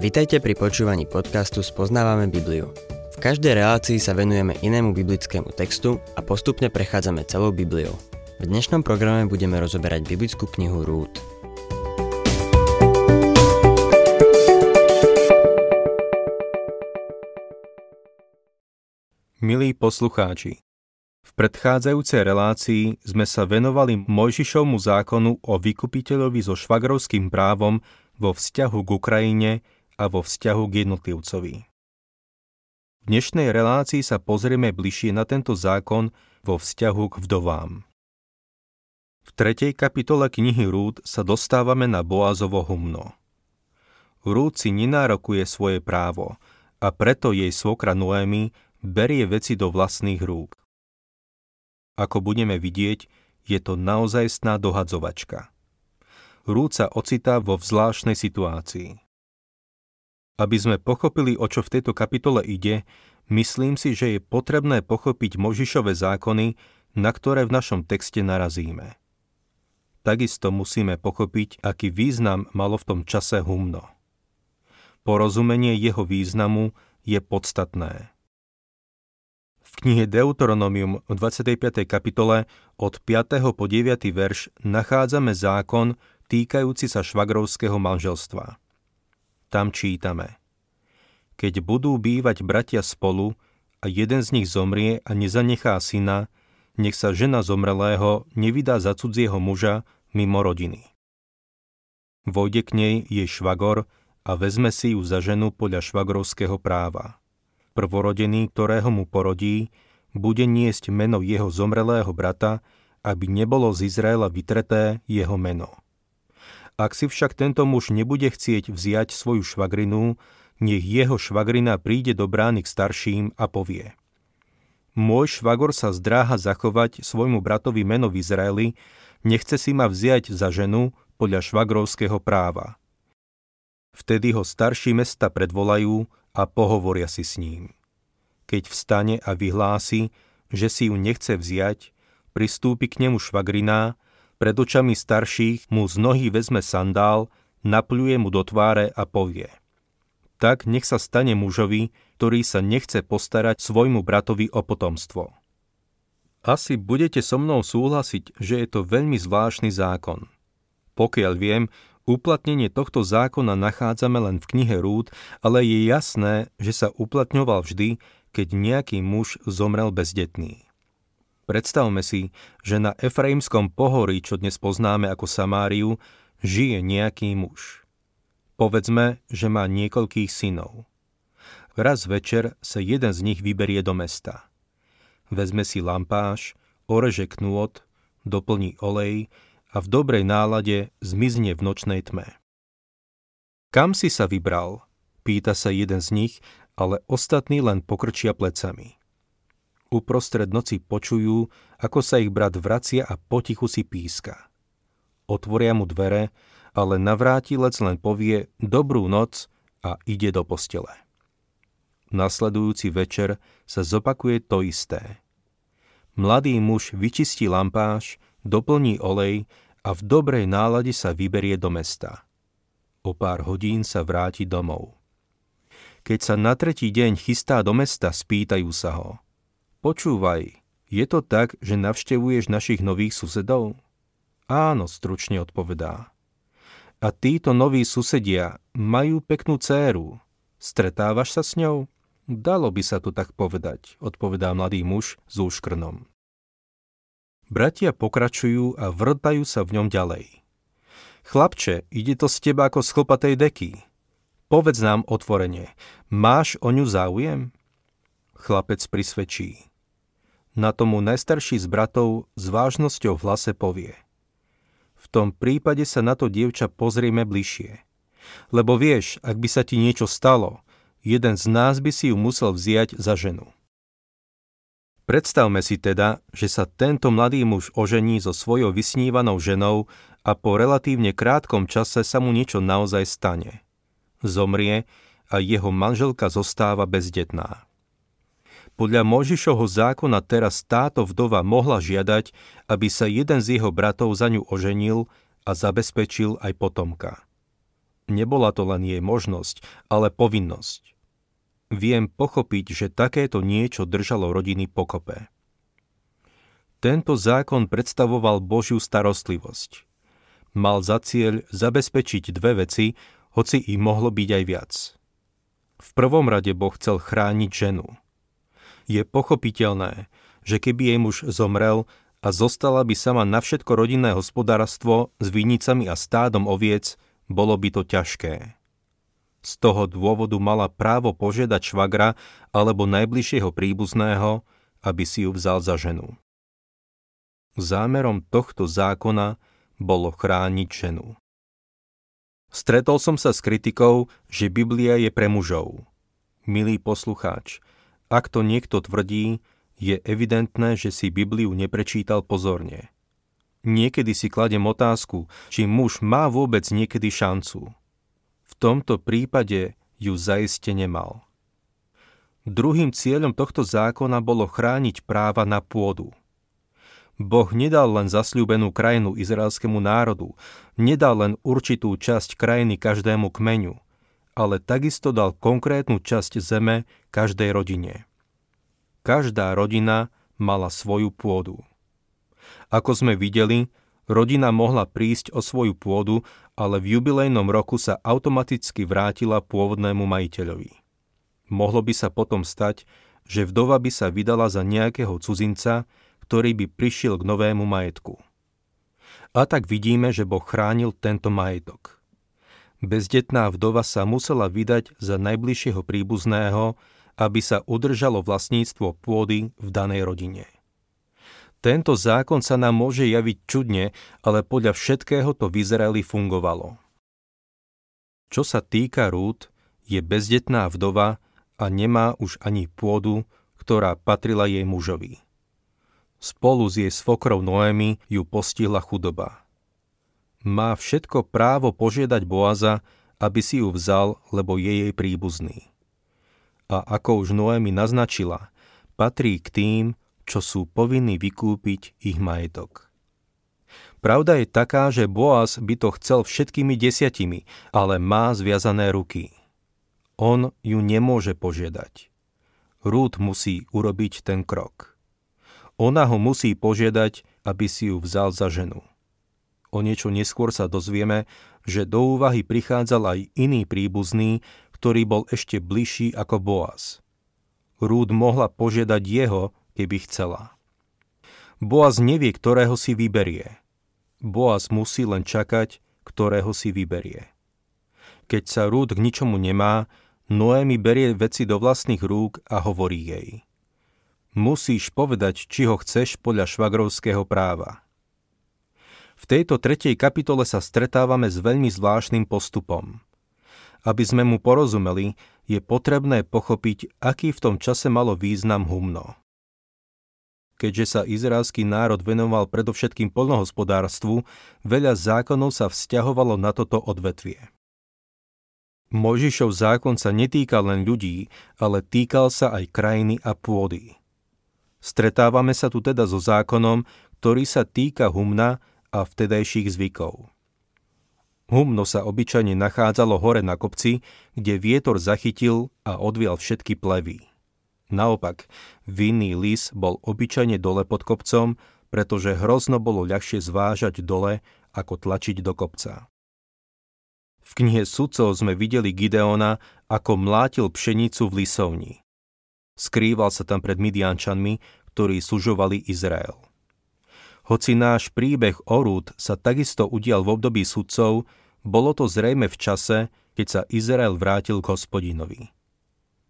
Vitajte pri počúvaní podcastu Spoznávame Bibliu. V každej relácii sa venujeme inému biblickému textu a postupne prechádzame celou Bibliou. V dnešnom programe budeme rozoberať biblickú knihu Rút. Milí poslucháči, v predchádzajúcej relácii sme sa venovali Mojžišovmu zákonu o vykupiteľovi so švagrovským právom vo vzťahu k Ukrajine a vo vzťahu k jednotlivcovi. V dnešnej relácii sa pozrieme bližšie na tento zákon vo vzťahu k vdovám. V tretej kapitole knihy Rúd sa dostávame na Boazovo humno. Rúd si nenárokuje svoje právo a preto jej svokra Noémy berie veci do vlastných rúk. Ako budeme vidieť, je to naozajstná dohadzovačka. Rúd sa ocitá vo vzláštnej situácii. Aby sme pochopili, o čo v tejto kapitole ide, myslím si, že je potrebné pochopiť Možišové zákony, na ktoré v našom texte narazíme. Takisto musíme pochopiť, aký význam malo v tom čase humno. Porozumenie jeho významu je podstatné. V knihe Deuteronomium v 25. kapitole od 5. po 9. verš nachádzame zákon týkajúci sa švagrovského manželstva. Tam čítame. Keď budú bývať bratia spolu a jeden z nich zomrie a nezanechá syna, nech sa žena zomrelého nevydá za cudzieho muža mimo rodiny. Vojde k nej jej švagor a vezme si ju za ženu podľa švagrovského práva. Prvorodený, ktorého mu porodí, bude niesť meno jeho zomrelého brata, aby nebolo z Izraela vytreté jeho meno. Ak si však tento muž nebude chcieť vziať svoju švagrinu, nech jeho švagrina príde do brány k starším a povie. Môj švagor sa zdráha zachovať svojmu bratovi meno v Izraeli, nechce si ma vziať za ženu podľa švagrovského práva. Vtedy ho starší mesta predvolajú a pohovoria si s ním. Keď vstane a vyhlási, že si ju nechce vziať, pristúpi k nemu švagrina pred očami starších mu z nohy vezme sandál, napľuje mu do tváre a povie. Tak nech sa stane mužovi, ktorý sa nechce postarať svojmu bratovi o potomstvo. Asi budete so mnou súhlasiť, že je to veľmi zvláštny zákon. Pokiaľ viem, uplatnenie tohto zákona nachádzame len v knihe Rúd, ale je jasné, že sa uplatňoval vždy, keď nejaký muž zomrel bezdetný. Predstavme si, že na Efraimskom pohorí, čo dnes poznáme ako Samáriu, žije nejaký muž. Povedzme, že má niekoľkých synov. Raz večer sa jeden z nich vyberie do mesta. Vezme si lampáš, oreže knôt, doplní olej a v dobrej nálade zmizne v nočnej tme. Kam si sa vybral? Pýta sa jeden z nich, ale ostatní len pokrčia plecami uprostred noci počujú, ako sa ich brat vracia a potichu si píska. Otvoria mu dvere, ale navrátilec len povie dobrú noc a ide do postele. Nasledujúci večer sa zopakuje to isté. Mladý muž vyčistí lampáš, doplní olej a v dobrej nálade sa vyberie do mesta. O pár hodín sa vráti domov. Keď sa na tretí deň chystá do mesta, spýtajú sa ho – Počúvaj, je to tak, že navštevuješ našich nových susedov? Áno, stručne odpovedá. A títo noví susedia majú peknú céru. Stretávaš sa s ňou? Dalo by sa to tak povedať, odpovedá mladý muž s úškrnom. Bratia pokračujú a vrtajú sa v ňom ďalej. Chlapče, ide to z teba ako z chlpatej deky. Povedz nám otvorene, máš o ňu záujem? Chlapec prisvedčí. Na tomu najstarší z bratov s vážnosťou v hlase povie. V tom prípade sa na to dievča pozrieme bližšie. Lebo vieš, ak by sa ti niečo stalo, jeden z nás by si ju musel vziať za ženu. Predstavme si teda, že sa tento mladý muž ožení so svojou vysnívanou ženou a po relatívne krátkom čase sa mu niečo naozaj stane. Zomrie a jeho manželka zostáva bezdetná. Podľa Možišovho zákona teraz táto vdova mohla žiadať, aby sa jeden z jeho bratov za ňu oženil a zabezpečil aj potomka. Nebola to len jej možnosť, ale povinnosť. Viem pochopiť, že takéto niečo držalo rodiny pokope. Tento zákon predstavoval Božiu starostlivosť. Mal za cieľ zabezpečiť dve veci, hoci ich mohlo byť aj viac. V prvom rade Boh chcel chrániť ženu. Je pochopiteľné, že keby jej muž zomrel a zostala by sama na všetko rodinné hospodárstvo s vinicami a stádom oviec, bolo by to ťažké. Z toho dôvodu mala právo požiadať švagra alebo najbližšieho príbuzného, aby si ju vzal za ženu. Zámerom tohto zákona bolo chrániť ženu. Stretol som sa s kritikou, že Biblia je pre mužov. Milý poslucháč, ak to niekto tvrdí, je evidentné, že si Bibliu neprečítal pozorne. Niekedy si kladem otázku, či muž má vôbec niekedy šancu. V tomto prípade ju zaiste nemal. Druhým cieľom tohto zákona bolo chrániť práva na pôdu. Boh nedal len zasľúbenú krajinu izraelskému národu, nedal len určitú časť krajiny každému kmeňu, ale takisto dal konkrétnu časť zeme každej rodine. Každá rodina mala svoju pôdu. Ako sme videli, rodina mohla prísť o svoju pôdu, ale v jubilejnom roku sa automaticky vrátila pôvodnému majiteľovi. Mohlo by sa potom stať, že vdova by sa vydala za nejakého cudzinca, ktorý by prišiel k novému majetku. A tak vidíme, že Boh chránil tento majetok. Bezdetná vdova sa musela vydať za najbližšieho príbuzného, aby sa udržalo vlastníctvo pôdy v danej rodine. Tento zákon sa nám môže javiť čudne, ale podľa všetkého to v Izraeli fungovalo. Čo sa týka Rút, je bezdetná vdova a nemá už ani pôdu, ktorá patrila jej mužovi. Spolu s jej svokrou Noémy ju postihla chudoba. Má všetko právo požiadať Boaza, aby si ju vzal, lebo je jej príbuzný. A ako už Noémy naznačila, patrí k tým, čo sú povinní vykúpiť ich majetok. Pravda je taká, že Boaz by to chcel všetkými desiatimi, ale má zviazané ruky. On ju nemôže požiadať. Rút musí urobiť ten krok. Ona ho musí požiadať, aby si ju vzal za ženu. O niečo neskôr sa dozvieme, že do úvahy prichádzal aj iný príbuzný, ktorý bol ešte bližší ako Boaz. Rúd mohla požiadať jeho, keby chcela. Boaz nevie, ktorého si vyberie. Boaz musí len čakať, ktorého si vyberie. Keď sa Rúd k ničomu nemá, Noémi berie veci do vlastných rúk a hovorí jej. Musíš povedať, či ho chceš podľa švagrovského práva. V tejto tretej kapitole sa stretávame s veľmi zvláštnym postupom. Aby sme mu porozumeli, je potrebné pochopiť, aký v tom čase malo význam humno keďže sa izraelský národ venoval predovšetkým polnohospodárstvu, veľa zákonov sa vzťahovalo na toto odvetvie. Mojžišov zákon sa netýkal len ľudí, ale týkal sa aj krajiny a pôdy. Stretávame sa tu teda so zákonom, ktorý sa týka humna a vtedajších zvykov. Humno sa obyčajne nachádzalo hore na kopci, kde vietor zachytil a odvial všetky plevy. Naopak, vinný lis bol obyčajne dole pod kopcom, pretože hrozno bolo ľahšie zvážať dole, ako tlačiť do kopca. V knihe sudcov sme videli Gideona, ako mlátil pšenicu v lisovni. Skrýval sa tam pred Midiančanmi, ktorí sužovali Izrael. Hoci náš príbeh o Rúd sa takisto udial v období sudcov, bolo to zrejme v čase, keď sa Izrael vrátil k hospodinovi.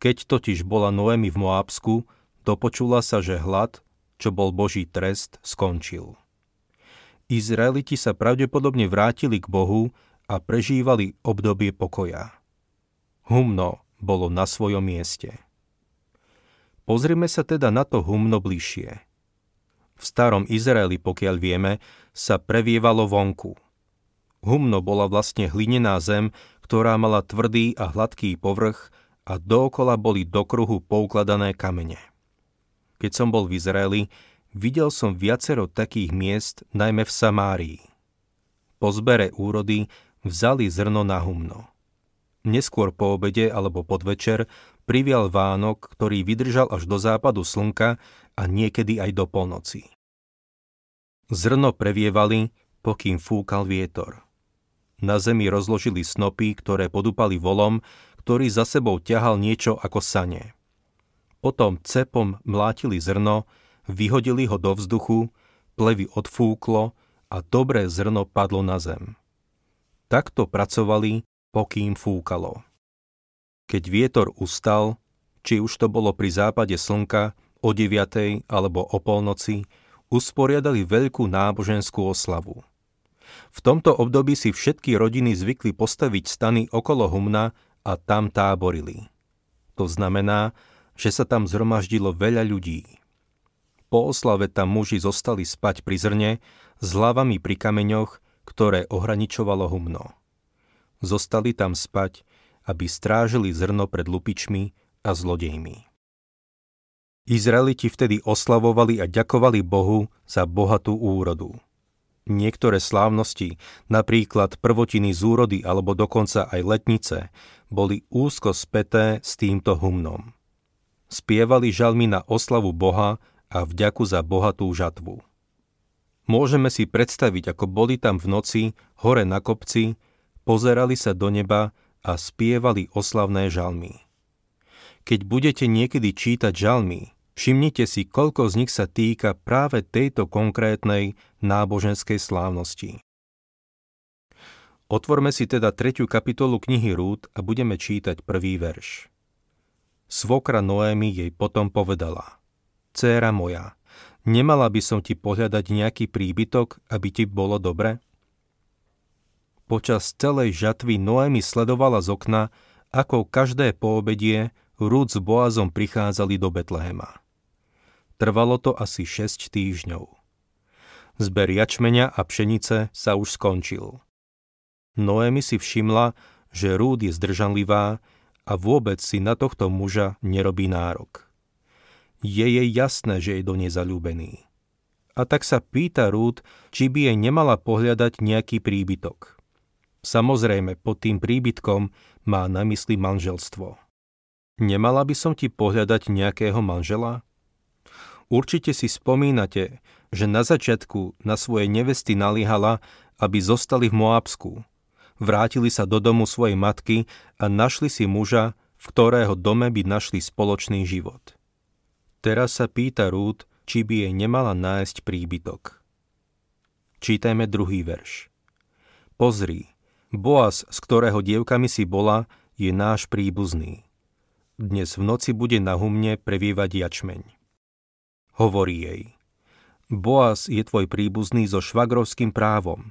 Keď totiž bola Noemi v Moábsku, dopočula sa, že hlad, čo bol Boží trest, skončil. Izraeliti sa pravdepodobne vrátili k Bohu a prežívali obdobie pokoja. Humno bolo na svojom mieste. Pozrime sa teda na to humno bližšie. V starom Izraeli, pokiaľ vieme, sa previevalo vonku. Humno bola vlastne hlinená zem, ktorá mala tvrdý a hladký povrch a dookola boli do kruhu poukladané kamene. Keď som bol v Izraeli, videl som viacero takých miest, najmä v Samárii. Po zbere úrody vzali zrno na humno. Neskôr po obede alebo podvečer privial Vánok, ktorý vydržal až do západu slnka a niekedy aj do polnoci. Zrno previevali, pokým fúkal vietor. Na zemi rozložili snopy, ktoré podúpali volom, ktorý za sebou ťahal niečo ako sane. Potom cepom mlátili zrno, vyhodili ho do vzduchu, plevy odfúklo a dobré zrno padlo na zem. Takto pracovali, pokým fúkalo. Keď vietor ustal, či už to bolo pri západe slnka, o 9. alebo o polnoci, usporiadali veľkú náboženskú oslavu. V tomto období si všetky rodiny zvykli postaviť stany okolo humna a tam táborili. To znamená, že sa tam zhromaždilo veľa ľudí. Po oslave tam muži zostali spať pri zrne s hlavami pri kameňoch, ktoré ohraničovalo humno. Zostali tam spať aby strážili zrno pred lupičmi a zlodejmi. Izraeliti vtedy oslavovali a ďakovali Bohu za bohatú úrodu. Niektoré slávnosti, napríklad prvotiny z úrody alebo dokonca aj letnice, boli úzko späté s týmto humnom. Spievali žalmy na oslavu Boha a vďaku za bohatú žatvu. Môžeme si predstaviť, ako boli tam v noci, hore na kopci, pozerali sa do neba a spievali oslavné žalmy. Keď budete niekedy čítať žalmy, všimnite si, koľko z nich sa týka práve tejto konkrétnej náboženskej slávnosti. Otvorme si teda tretiu kapitolu knihy Rúd a budeme čítať prvý verš. Svokra Noémy jej potom povedala Céra moja, nemala by som ti pohľadať nejaký príbytok, aby ti bolo dobre? Počas celej žatvy Noemi sledovala z okna, ako každé poobedie Rúd s Boazom prichádzali do Betlehema. Trvalo to asi 6 týždňov. Zber jačmenia a pšenice sa už skončil. Noemi si všimla, že Rúd je zdržanlivá a vôbec si na tohto muža nerobí nárok. Je jej jasné, že je do nej zalúbený. A tak sa pýta Rúd, či by jej nemala pohľadať nejaký príbytok. Samozrejme, pod tým príbytkom má na mysli manželstvo. Nemala by som ti pohľadať nejakého manžela? Určite si spomínate, že na začiatku na svoje nevesty naliehala, aby zostali v Moabsku. Vrátili sa do domu svojej matky a našli si muža, v ktorého dome by našli spoločný život. Teraz sa pýta Rúd, či by jej nemala nájsť príbytok. Čítajme druhý verš. Pozri, Boaz, z ktorého dievkami si bola, je náš príbuzný. Dnes v noci bude na humne previevať jačmeň. Hovorí jej. Boaz je tvoj príbuzný so švagrovským právom.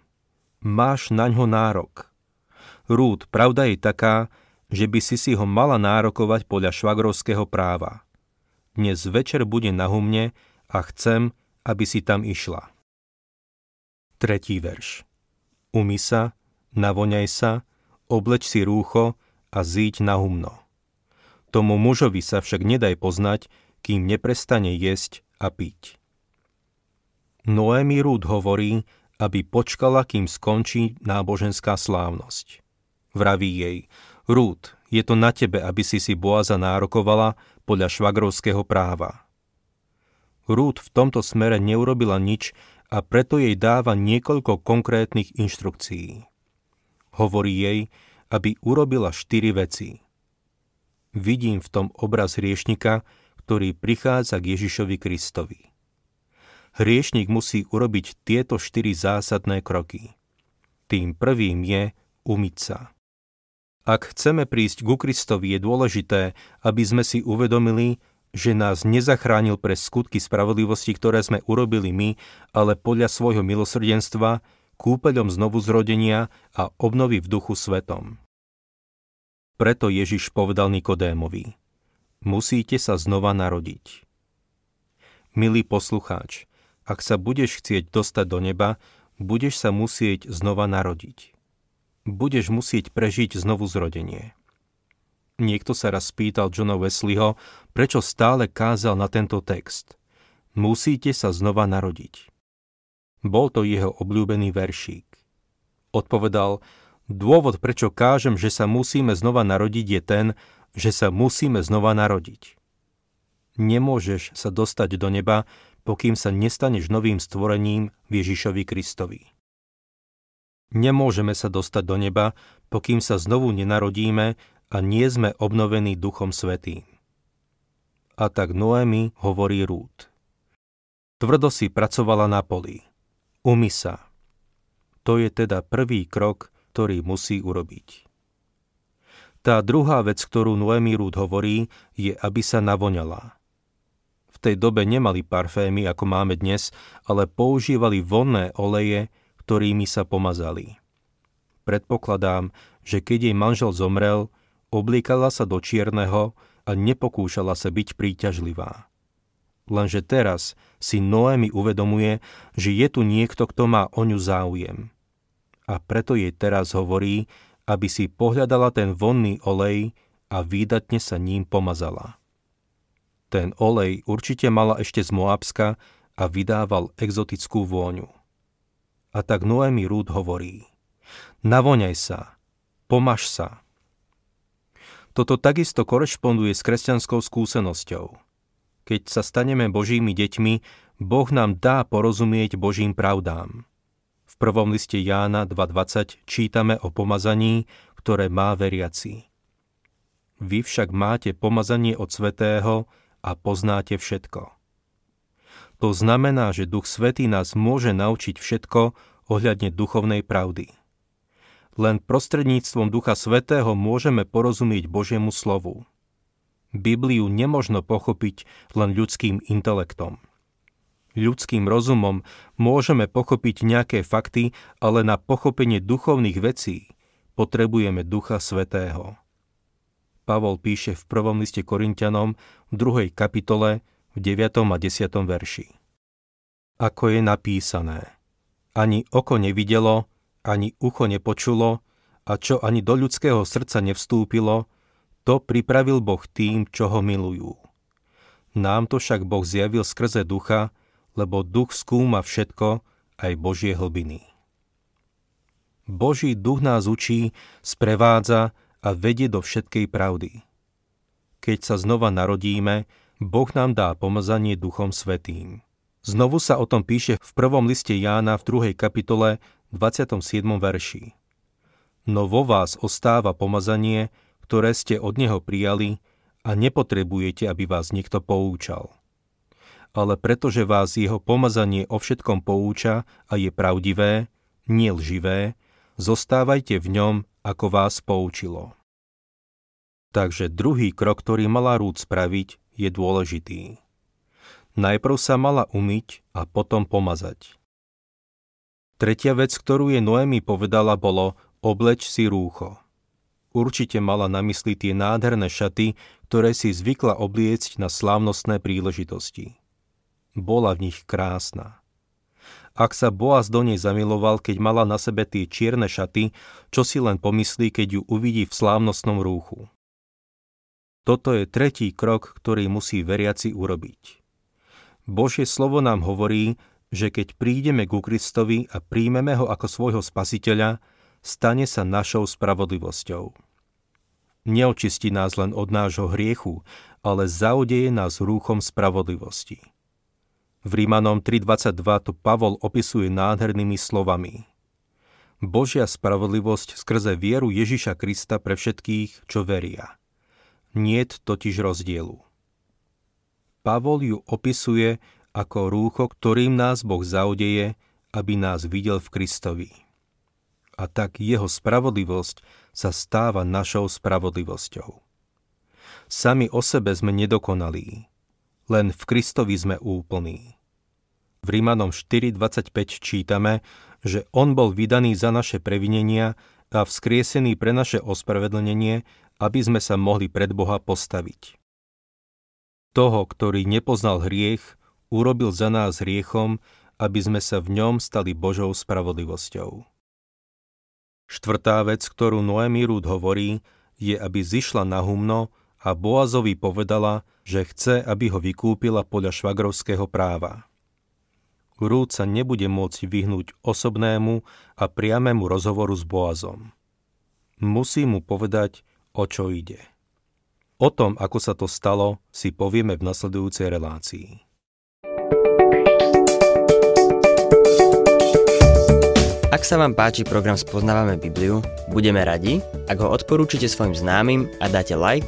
Máš na ňo nárok. Rúd, pravda je taká, že by si si ho mala nárokovať podľa švagrovského práva. Dnes večer bude na humne a chcem, aby si tam išla. Tretí verš. Umy sa, navoňaj sa, obleč si rúcho a zíď na humno. Tomu mužovi sa však nedaj poznať, kým neprestane jesť a piť. Noémi Rúd hovorí, aby počkala, kým skončí náboženská slávnosť. Vraví jej, Rúd, je to na tebe, aby si si Boaza nárokovala podľa švagrovského práva. Rúd v tomto smere neurobila nič a preto jej dáva niekoľko konkrétnych inštrukcií. Hovorí jej, aby urobila štyri veci. Vidím v tom obraz hriešnika, ktorý prichádza k Ježišovi Kristovi. Hriešnik musí urobiť tieto štyri zásadné kroky. Tým prvým je umyť sa. Ak chceme prísť ku Kristovi, je dôležité, aby sme si uvedomili, že nás nezachránil pre skutky spravodlivosti, ktoré sme urobili my, ale podľa svojho milosrdenstva, kúpeľom znovu zrodenia a obnovy v duchu svetom. Preto Ježiš povedal Nikodémovi, musíte sa znova narodiť. Milý poslucháč, ak sa budeš chcieť dostať do neba, budeš sa musieť znova narodiť. Budeš musieť prežiť znovu zrodenie. Niekto sa raz spýtal Johna Wesleyho, prečo stále kázal na tento text. Musíte sa znova narodiť. Bol to jeho obľúbený veršík. Odpovedal, Dôvod, prečo kážem, že sa musíme znova narodiť, je ten, že sa musíme znova narodiť. Nemôžeš sa dostať do neba, pokým sa nestaneš novým stvorením Ježišovi Kristovi. Nemôžeme sa dostať do neba, pokým sa znovu nenarodíme a nie sme obnovení Duchom Svetým. A tak Noemi hovorí Rút. Tvrdo si pracovala na poli. Umy sa. To je teda prvý krok, ktorý musí urobiť. Tá druhá vec, ktorú Noemi Rút hovorí, je, aby sa navoňala tej dobe nemali parfémy, ako máme dnes, ale používali vonné oleje, ktorými sa pomazali. Predpokladám, že keď jej manžel zomrel, oblíkala sa do čierneho a nepokúšala sa byť príťažlivá. Lenže teraz si Noemi uvedomuje, že je tu niekto, kto má o ňu záujem. A preto jej teraz hovorí, aby si pohľadala ten vonný olej a výdatne sa ním pomazala. Ten olej určite mala ešte z Moabska a vydával exotickú vôňu. A tak Noemi Rúd hovorí, navoňaj sa, pomaž sa. Toto takisto korešponduje s kresťanskou skúsenosťou. Keď sa staneme Božími deťmi, Boh nám dá porozumieť Božím pravdám. Prvom liste Jána 2.20 čítame o pomazaní, ktoré má veriaci. Vy však máte pomazanie od Svetého, a poznáte všetko. To znamená, že Duch Svetý nás môže naučiť všetko ohľadne duchovnej pravdy. Len prostredníctvom Ducha Svetého môžeme porozumieť Božiemu slovu. Bibliu nemožno pochopiť len ľudským intelektom. Ľudským rozumom môžeme pochopiť nejaké fakty, ale na pochopenie duchovných vecí potrebujeme Ducha Svetého. Pavol píše v prvom liste Korintianom v druhej kapitole v 9. a 10. verši. Ako je napísané, ani oko nevidelo, ani ucho nepočulo, a čo ani do ľudského srdca nevstúpilo, to pripravil Boh tým, čo ho milujú. Nám to však Boh zjavil skrze ducha, lebo duch skúma všetko, aj Božie hlbiny. Boží duch nás učí, sprevádza a vedie do všetkej pravdy. Keď sa znova narodíme, Boh nám dá pomazanie Duchom Svetým. Znovu sa o tom píše v prvom liste Jána v 2. kapitole 27. verši. No vo vás ostáva pomazanie, ktoré ste od Neho prijali a nepotrebujete, aby vás niekto poučal. Ale pretože vás jeho pomazanie o všetkom pouča a je pravdivé, nie lživé, zostávajte v ňom ako vás poučilo. Takže druhý krok, ktorý mala Rúd spraviť, je dôležitý. Najprv sa mala umyť a potom pomazať. Tretia vec, ktorú je Noemi povedala, bolo obleč si rúcho. Určite mala na mysli tie nádherné šaty, ktoré si zvykla obliecť na slávnostné príležitosti. Bola v nich krásna. Ak sa Boaz do nej zamiloval, keď mala na sebe tie čierne šaty, čo si len pomyslí, keď ju uvidí v slávnostnom rúchu. Toto je tretí krok, ktorý musí veriaci urobiť. Božie slovo nám hovorí, že keď prídeme ku Kristovi a príjmeme ho ako svojho spasiteľa, stane sa našou spravodlivosťou. Neočistí nás len od nášho hriechu, ale zaudeje nás rúchom spravodlivosti. V Rímanom 3.22 to Pavol opisuje nádhernými slovami. Božia spravodlivosť skrze vieru Ježiša Krista pre všetkých, čo veria. Niet totiž rozdielu. Pavol ju opisuje ako rúcho, ktorým nás Boh zaudeje, aby nás videl v Kristovi. A tak jeho spravodlivosť sa stáva našou spravodlivosťou. Sami o sebe sme nedokonalí, len v Kristovi sme úplní. V Rímanom 4.25 čítame, že On bol vydaný za naše previnenia a vzkriesený pre naše ospravedlnenie, aby sme sa mohli pred Boha postaviť. Toho, ktorý nepoznal hriech, urobil za nás hriechom, aby sme sa v ňom stali Božou spravodlivosťou. Štvrtá vec, ktorú Noemi Rúd hovorí, je, aby zišla na humno a Boazovi povedala, že chce, aby ho vykúpila podľa švagrovského práva. Rúd sa nebude môcť vyhnúť osobnému a priamému rozhovoru s Boazom. musí mu povedať, o čo ide. O tom, ako sa to stalo, si povieme v nasledujúcej relácii. Ak sa vám páči program Spoznávame Bibliu, budeme radi, ak ho odporúčite svojim známym a dáte like,